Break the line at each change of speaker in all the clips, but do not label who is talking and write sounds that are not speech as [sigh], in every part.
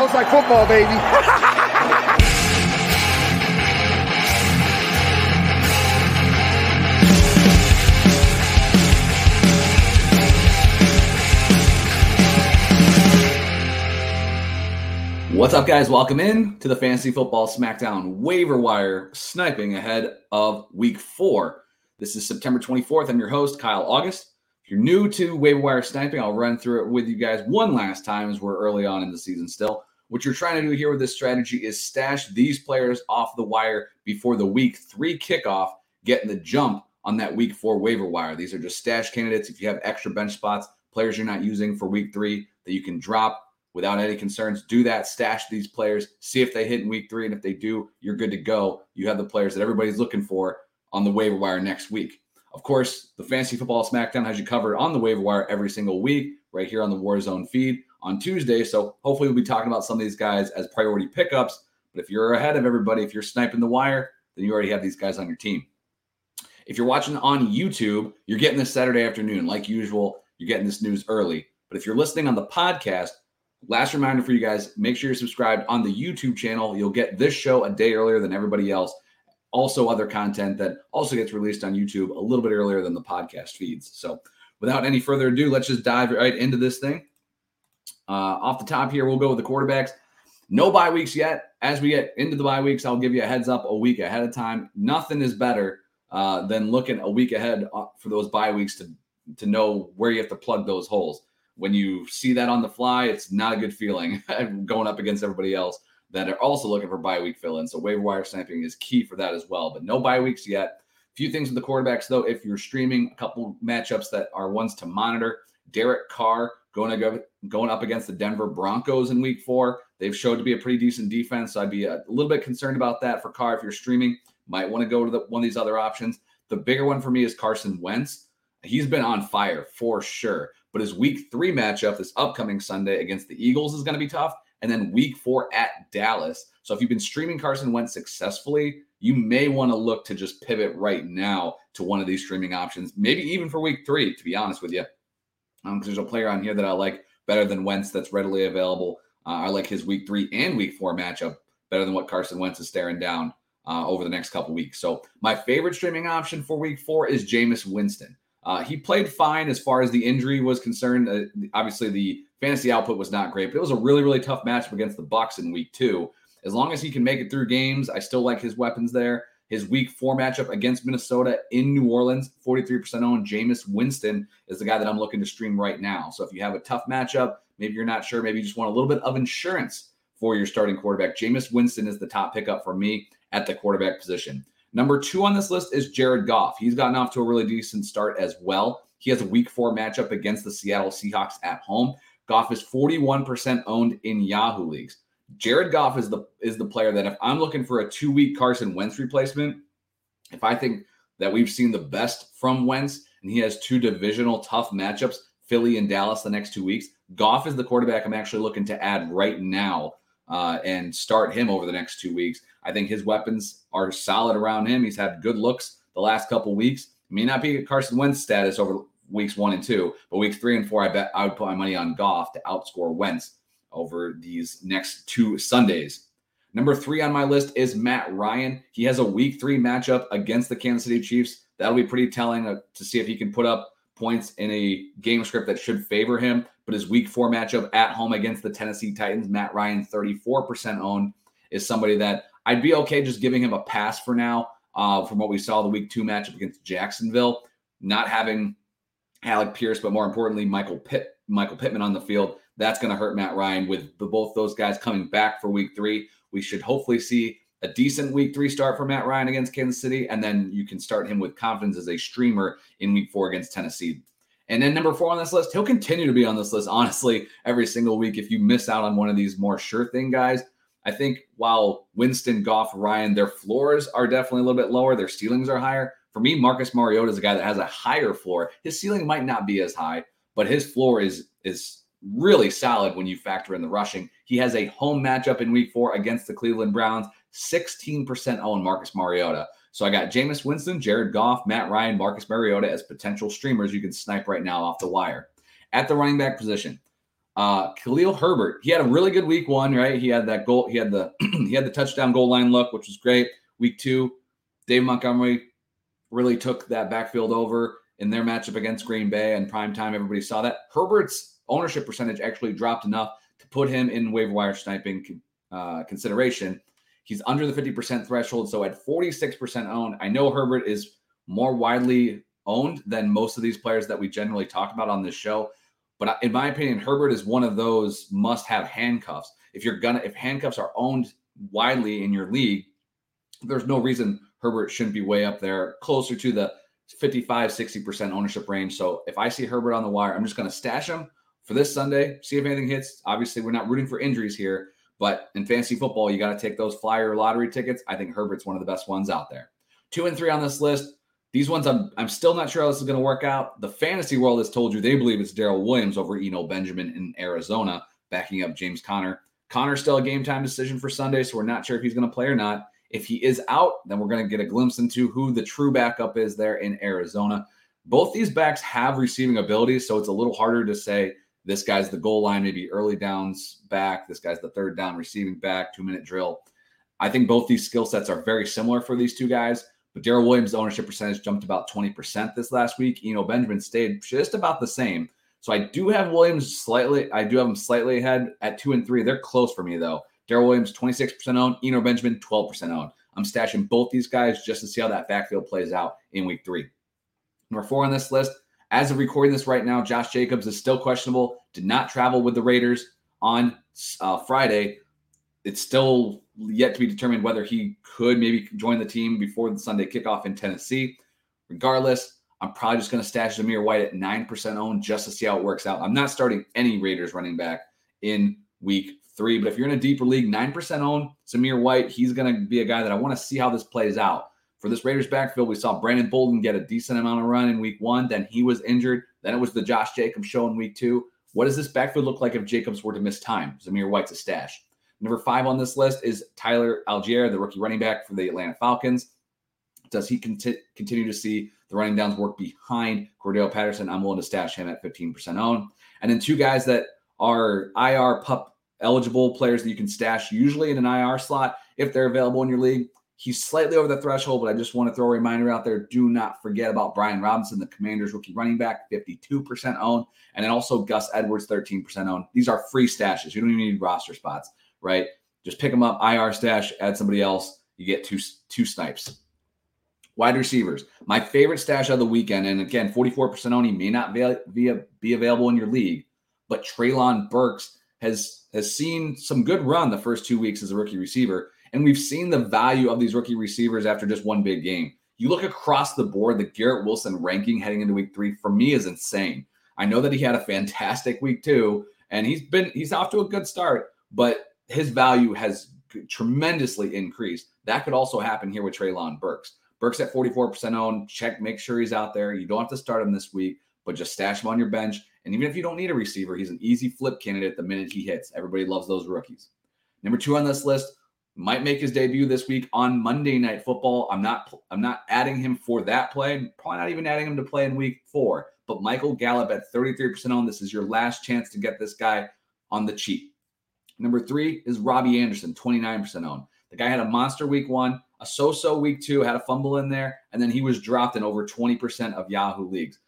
Sounds like football, baby.
What's up, guys? Welcome in to the Fantasy Football SmackDown waiver wire sniping ahead of week four. This is September 24th. I'm your host, Kyle August. If you're new to waiver wire sniping, I'll run through it with you guys one last time as we're early on in the season still. What you're trying to do here with this strategy is stash these players off the wire before the week three kickoff, getting the jump on that week four waiver wire. These are just stash candidates. If you have extra bench spots, players you're not using for week three that you can drop without any concerns. Do that, stash these players, see if they hit in week three. And if they do, you're good to go. You have the players that everybody's looking for on the waiver wire next week. Of course, the Fantasy Football SmackDown has you covered on the waiver wire every single week, right here on the Warzone feed on Tuesday. So hopefully, we'll be talking about some of these guys as priority pickups. But if you're ahead of everybody, if you're sniping the wire, then you already have these guys on your team. If you're watching on YouTube, you're getting this Saturday afternoon. Like usual, you're getting this news early. But if you're listening on the podcast, Last reminder for you guys make sure you're subscribed on the YouTube channel. You'll get this show a day earlier than everybody else. Also, other content that also gets released on YouTube a little bit earlier than the podcast feeds. So, without any further ado, let's just dive right into this thing. Uh, off the top here, we'll go with the quarterbacks. No bye weeks yet. As we get into the bye weeks, I'll give you a heads up a week ahead of time. Nothing is better uh, than looking a week ahead uh, for those bye weeks to to know where you have to plug those holes when you see that on the fly, it's not a good feeling [laughs] going up against everybody else that are also looking for bye week fill in. So waiver wire sniping is key for that as well. But no bye weeks yet. A few things with the quarterbacks though. If you're streaming a couple matchups that are ones to monitor, Derek Carr going going up against the Denver Broncos in week four. They've showed to be a pretty decent defense. So I'd be a little bit concerned about that for Carr if you're streaming. Might want to go to the, one of these other options. The bigger one for me is Carson Wentz. He's been on fire for sure. But his week three matchup this upcoming Sunday against the Eagles is going to be tough. And then week four at Dallas. So if you've been streaming Carson Wentz successfully, you may want to look to just pivot right now to one of these streaming options, maybe even for week three, to be honest with you. Because um, there's a player on here that I like better than Wentz that's readily available. Uh, I like his week three and week four matchup better than what Carson Wentz is staring down uh, over the next couple weeks. So my favorite streaming option for week four is Jameis Winston. Uh, he played fine as far as the injury was concerned. Uh, obviously, the fantasy output was not great, but it was a really, really tough matchup against the Bucs in Week Two. As long as he can make it through games, I still like his weapons there. His Week Four matchup against Minnesota in New Orleans, 43% owned. Jameis Winston is the guy that I'm looking to stream right now. So if you have a tough matchup, maybe you're not sure, maybe you just want a little bit of insurance for your starting quarterback. Jameis Winston is the top pickup for me at the quarterback position. Number two on this list is Jared Goff. He's gotten off to a really decent start as well. He has a week four matchup against the Seattle Seahawks at home. Goff is 41% owned in Yahoo leagues. Jared Goff is the is the player that if I'm looking for a two-week Carson Wentz replacement, if I think that we've seen the best from Wentz and he has two divisional tough matchups, Philly and Dallas the next two weeks, Goff is the quarterback I'm actually looking to add right now uh, and start him over the next two weeks. I think his weapons are solid around him. He's had good looks the last couple weeks. may not be Carson Wentz status over weeks one and two, but weeks three and four, I bet I would put my money on Goff to outscore Wentz over these next two Sundays. Number three on my list is Matt Ryan. He has a week three matchup against the Kansas City Chiefs. That'll be pretty telling uh, to see if he can put up points in a game script that should favor him. But his week four matchup at home against the Tennessee Titans, Matt Ryan, 34% owned, is somebody that I'd be okay just giving him a pass for now uh, from what we saw the week two matchup against Jacksonville. Not having Alec Pierce, but more importantly, Michael Pitt, Michael Pittman on the field. That's going to hurt Matt Ryan with the, both those guys coming back for week three. We should hopefully see a decent week three start for Matt Ryan against Kansas City, and then you can start him with confidence as a streamer in week four against Tennessee. And then number four on this list, he'll continue to be on this list, [laughs] honestly, every single week. If you miss out on one of these more sure thing guys, I think while Winston, Goff, Ryan, their floors are definitely a little bit lower, their ceilings are higher. For me, Marcus Mariota is a guy that has a higher floor. His ceiling might not be as high, but his floor is is really solid when you factor in the rushing. He has a home matchup in week four against the Cleveland Browns, 16% own Marcus Mariota. So I got Jameis Winston, Jared Goff, Matt Ryan, Marcus Mariota as potential streamers you can snipe right now off the wire. At the running back position, Uh, Khalil Herbert, he had a really good week one, right? He had that goal, he had the [clears throat] he had the touchdown goal line look, which was great. Week two, Dave Montgomery really took that backfield over in their matchup against Green Bay and prime time. Everybody saw that. Herbert's ownership percentage actually dropped enough to put him in waiver wire sniping uh, consideration. He's under the 50% threshold. So at 46% owned, I know Herbert is more widely owned than most of these players that we generally talk about on this show. But in my opinion, Herbert is one of those must have handcuffs. If you're gonna, if handcuffs are owned widely in your league, there's no reason Herbert shouldn't be way up there, closer to the 55, 60% ownership range. So if I see Herbert on the wire, I'm just going to stash him for this Sunday, see if anything hits. Obviously, we're not rooting for injuries here, but in fantasy football, you got to take those flyer lottery tickets. I think Herbert's one of the best ones out there. Two and three on this list. These ones, I'm, I'm still not sure how this is going to work out. The fantasy world has told you they believe it's Darrel Williams over Eno Benjamin in Arizona, backing up James Conner. Conner's still a game time decision for Sunday, so we're not sure if he's going to play or not. If he is out, then we're going to get a glimpse into who the true backup is there in Arizona. Both these backs have receiving abilities, so it's a little harder to say this guy's the goal line, maybe early downs back. This guy's the third down receiving back, two minute drill. I think both these skill sets are very similar for these two guys. But Darrel Williams' ownership percentage jumped about 20% this last week. You know, Benjamin stayed just about the same. So I do have Williams slightly, I do have him slightly ahead at two and three. They're close for me though. Darrel Williams, 26% owned. Eno Benjamin, 12% owned. I'm stashing both these guys just to see how that backfield plays out in week three. Number four on this list, as of recording this right now, Josh Jacobs is still questionable, did not travel with the Raiders on uh, Friday. It's still yet to be determined whether he could maybe join the team before the Sunday kickoff in Tennessee. Regardless, I'm probably just going to stash Zamir White at 9% owned just to see how it works out. I'm not starting any Raiders running back in week three. But if you're in a deeper league, 9% owned, Zamir White, he's going to be a guy that I want to see how this plays out. For this Raiders backfield, we saw Brandon Bolden get a decent amount of run in week one. Then he was injured. Then it was the Josh Jacobs show in week two. What does this backfield look like if Jacobs were to miss time? Zamir White's a stash. Number five on this list is Tyler Allgeier, the rookie running back for the Atlanta Falcons. Does he conti- continue to see the running downs work behind Cordarrelle Patterson? I'm willing to stash him at 15% own. And then two guys that are IR pup eligible players that you can stash usually in an IR slot if they're available in your league. He's slightly over the threshold, but I just want to throw a reminder out there. Do not forget about Brian Robinson, the Commanders rookie running back, 52% owned, and then also Gus Edwards, 13% owned. These are free stashes. You don't even need roster spots, right? Just pick them up, IR stash, add somebody else. You get two, two snipes. Wide receivers, my favorite stash of the weekend. And again, 44% owned. He may not be, available in your league, but Treylon Burks has has seen some good run the first two weeks as a rookie receiver, and we've seen the value of these rookie receivers after just one big game. You look across the board, the Garrett Wilson ranking heading into week three for me is insane. I know that he had a fantastic week two, and he's been he's off to a good start, but his value has tremendously increased. That could also happen here with Treylon Burks. Burks at 44% owned. Check, make sure he's out there. You don't have to start him this week, but just stash him on your bench. And even if you don't need a receiver, he's an easy flip candidate the minute he hits. Everybody loves those rookies. Number two on this list might make his debut this week on Monday Night Football. I'm not I'm not adding him for that play. Probably not even adding him to play in Week Four. But Michael Gallup at 33% on. This is your last chance to get this guy on the cheap. Number three is Robbie Anderson, 29% on. The guy had a monster week one, a so-so week two, had a fumble in there, and then he was dropped in over 20% of Yahoo leagues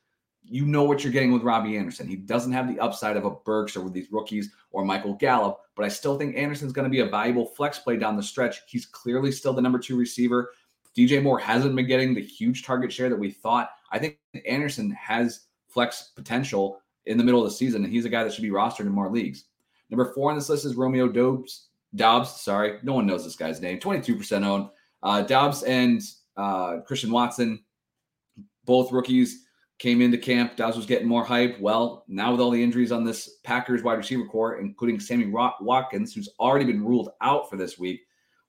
you know what you're getting with Robbie Anderson. He doesn't have the upside of a Burks or with these rookies or Michael Gallup, but I still think Anderson's going to be a valuable flex play down the stretch. He's clearly still the number two receiver. DJ Moore hasn't been getting the huge target share that we thought. I think Anderson has flex potential in the middle of the season, and he's a guy that should be rostered in more leagues. Number four on this list is Romeo Doubs. Doubs, sorry, no one knows this guy's name. 22% owned. Uh, Doubs and uh, Christian Watson, both rookies came into camp. Doubs was getting more hype. Well, now with all the injuries on this Packers wide receiver corps, including Sammy Watkins, who's already been ruled out for this week,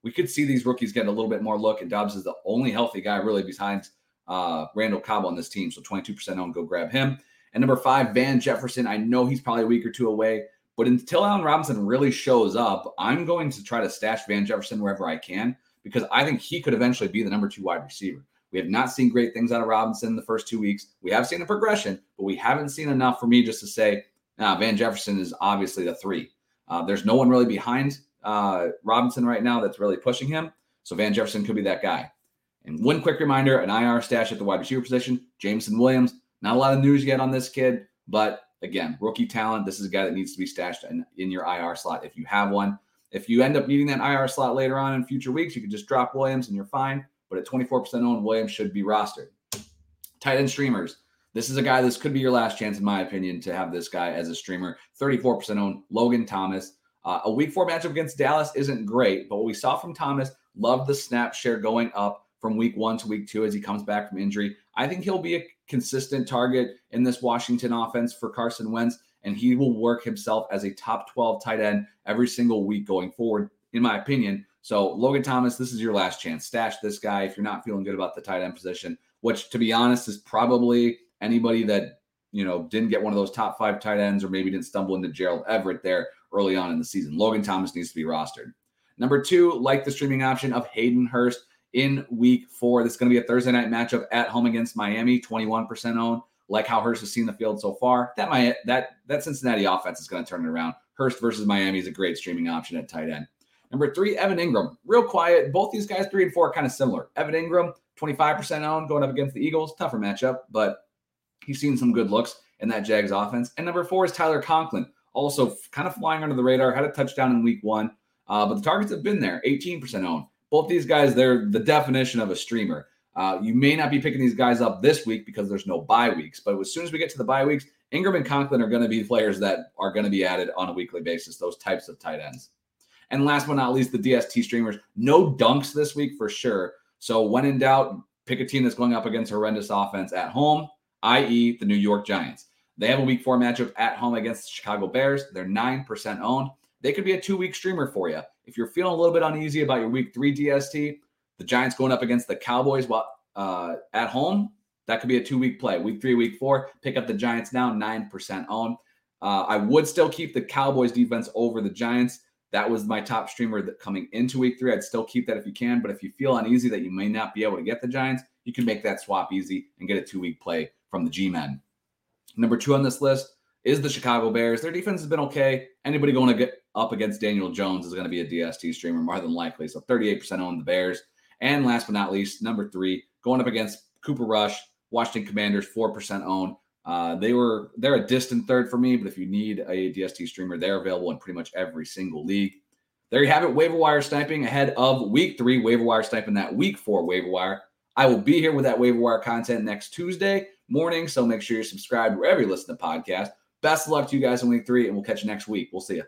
we could see these rookies getting a little bit more look. And Doubs is the only healthy guy really behind uh, Randall Cobb on this team. So 22% on, go grab him. And number five, Van Jefferson. I know he's probably a week or two away, but until Allen Robinson really shows up, I'm going to try to stash Van Jefferson wherever I can because I think he could eventually be the number two wide receiver. We have not seen great things out of Robinson in the first two weeks. We have seen a progression, but we haven't seen enough for me just to say Now, Van Jefferson is obviously the three. Uh, there's no one really behind uh, Robinson right now that's really pushing him. So Van Jefferson could be that guy. And one quick reminder an IR stash at the wide receiver position, Jameson Williams. Not a lot of news yet on this kid, but again, rookie talent. This is a guy that needs to be stashed in, in your IR slot if you have one. If you end up needing that IR slot later on in future weeks, you can just drop Williams and you're fine. But at 24% owned, Williams should be rostered. Tight end streamers. This is a guy, this could be your last chance, in my opinion, to have this guy as a streamer. 34% owned, Logan Thomas. Uh, a week four matchup against Dallas isn't great, but what we saw from Thomas, love the snap share going up from week one to week two as he comes back from injury. I think he'll be a consistent target in this Washington offense for Carson Wentz, and he will work himself as a top 12 tight end every single week going forward, in my opinion. So, Logan Thomas, this is your last chance. Stash this guy if you're not feeling good about the tight end position, which, to be honest, is probably anybody that you know didn't get one of those top five tight ends or maybe didn't stumble into Gerald Everett there early on in the season. Logan Thomas needs to be rostered. Number two, like the streaming option of Hayden Hurst in week four. This is going to be a Thursday night matchup at home against Miami, 21% owned. Like how Hurst has seen the field so far. That my that that Cincinnati offense is going to turn it around. Hurst versus Miami is a great streaming option at tight end. Number three, Evan Engram. Real quiet. Both these guys, three and four, are kind of similar. Evan Engram, 25% owned, going up against the Eagles. Tougher matchup, but he's seen some good looks in that Jags offense. And number four is Tyler Conklin also kind of flying under the radar, had a touchdown in week one, uh, but the targets have been there, 18% owned. Both these guys, they're the definition of a streamer. Uh, you may not be picking these guys up this week because there's no bye weeks, but as soon as we get to the bye weeks, Engram and Conklin are going to be players that are going to be added on a weekly basis, those types of tight ends. And last but not least, the DST streamers. No dunks this week for sure. So when in doubt, pick a team that's going up against horrendous offense at home, i.e., the New York Giants. They have a week four matchup at home against the Chicago Bears. They're 9% owned. They could be a two week streamer for you. If you're feeling a little bit uneasy about your week three DST, the Giants going up against the Cowboys while, uh, at home, that could be a two week play. Week three, week four, pick up the Giants now, 9% owned. Uh, I would still keep the Cowboys defense over the Giants. That was my top streamer that coming into week three. I'd still keep that if you can. But if you feel uneasy that you may not be able to get the Giants, you can make that swap easy and get a two week play from the G Men. Number two on this list is the Chicago Bears. Their defense has been okay. Anybody going to get up against Daniel Jones is going to be a DST streamer more than likely. So 38% on the Bears. And last but not least, number three, going up against Cooper Rush, Washington Commanders, 4% owned. Uh, they were they're a distant third for me, but if you need a DST streamer, they're available in pretty much every single league. There you have it, waiver wire sniping ahead of week three, waiver wire sniping that week four waiver wire. I will be here with that waiver wire content next Tuesday morning. So make sure you're subscribed wherever you listen to podcasts. Best of luck to you guys in week three, and we'll catch you next week. We'll see you.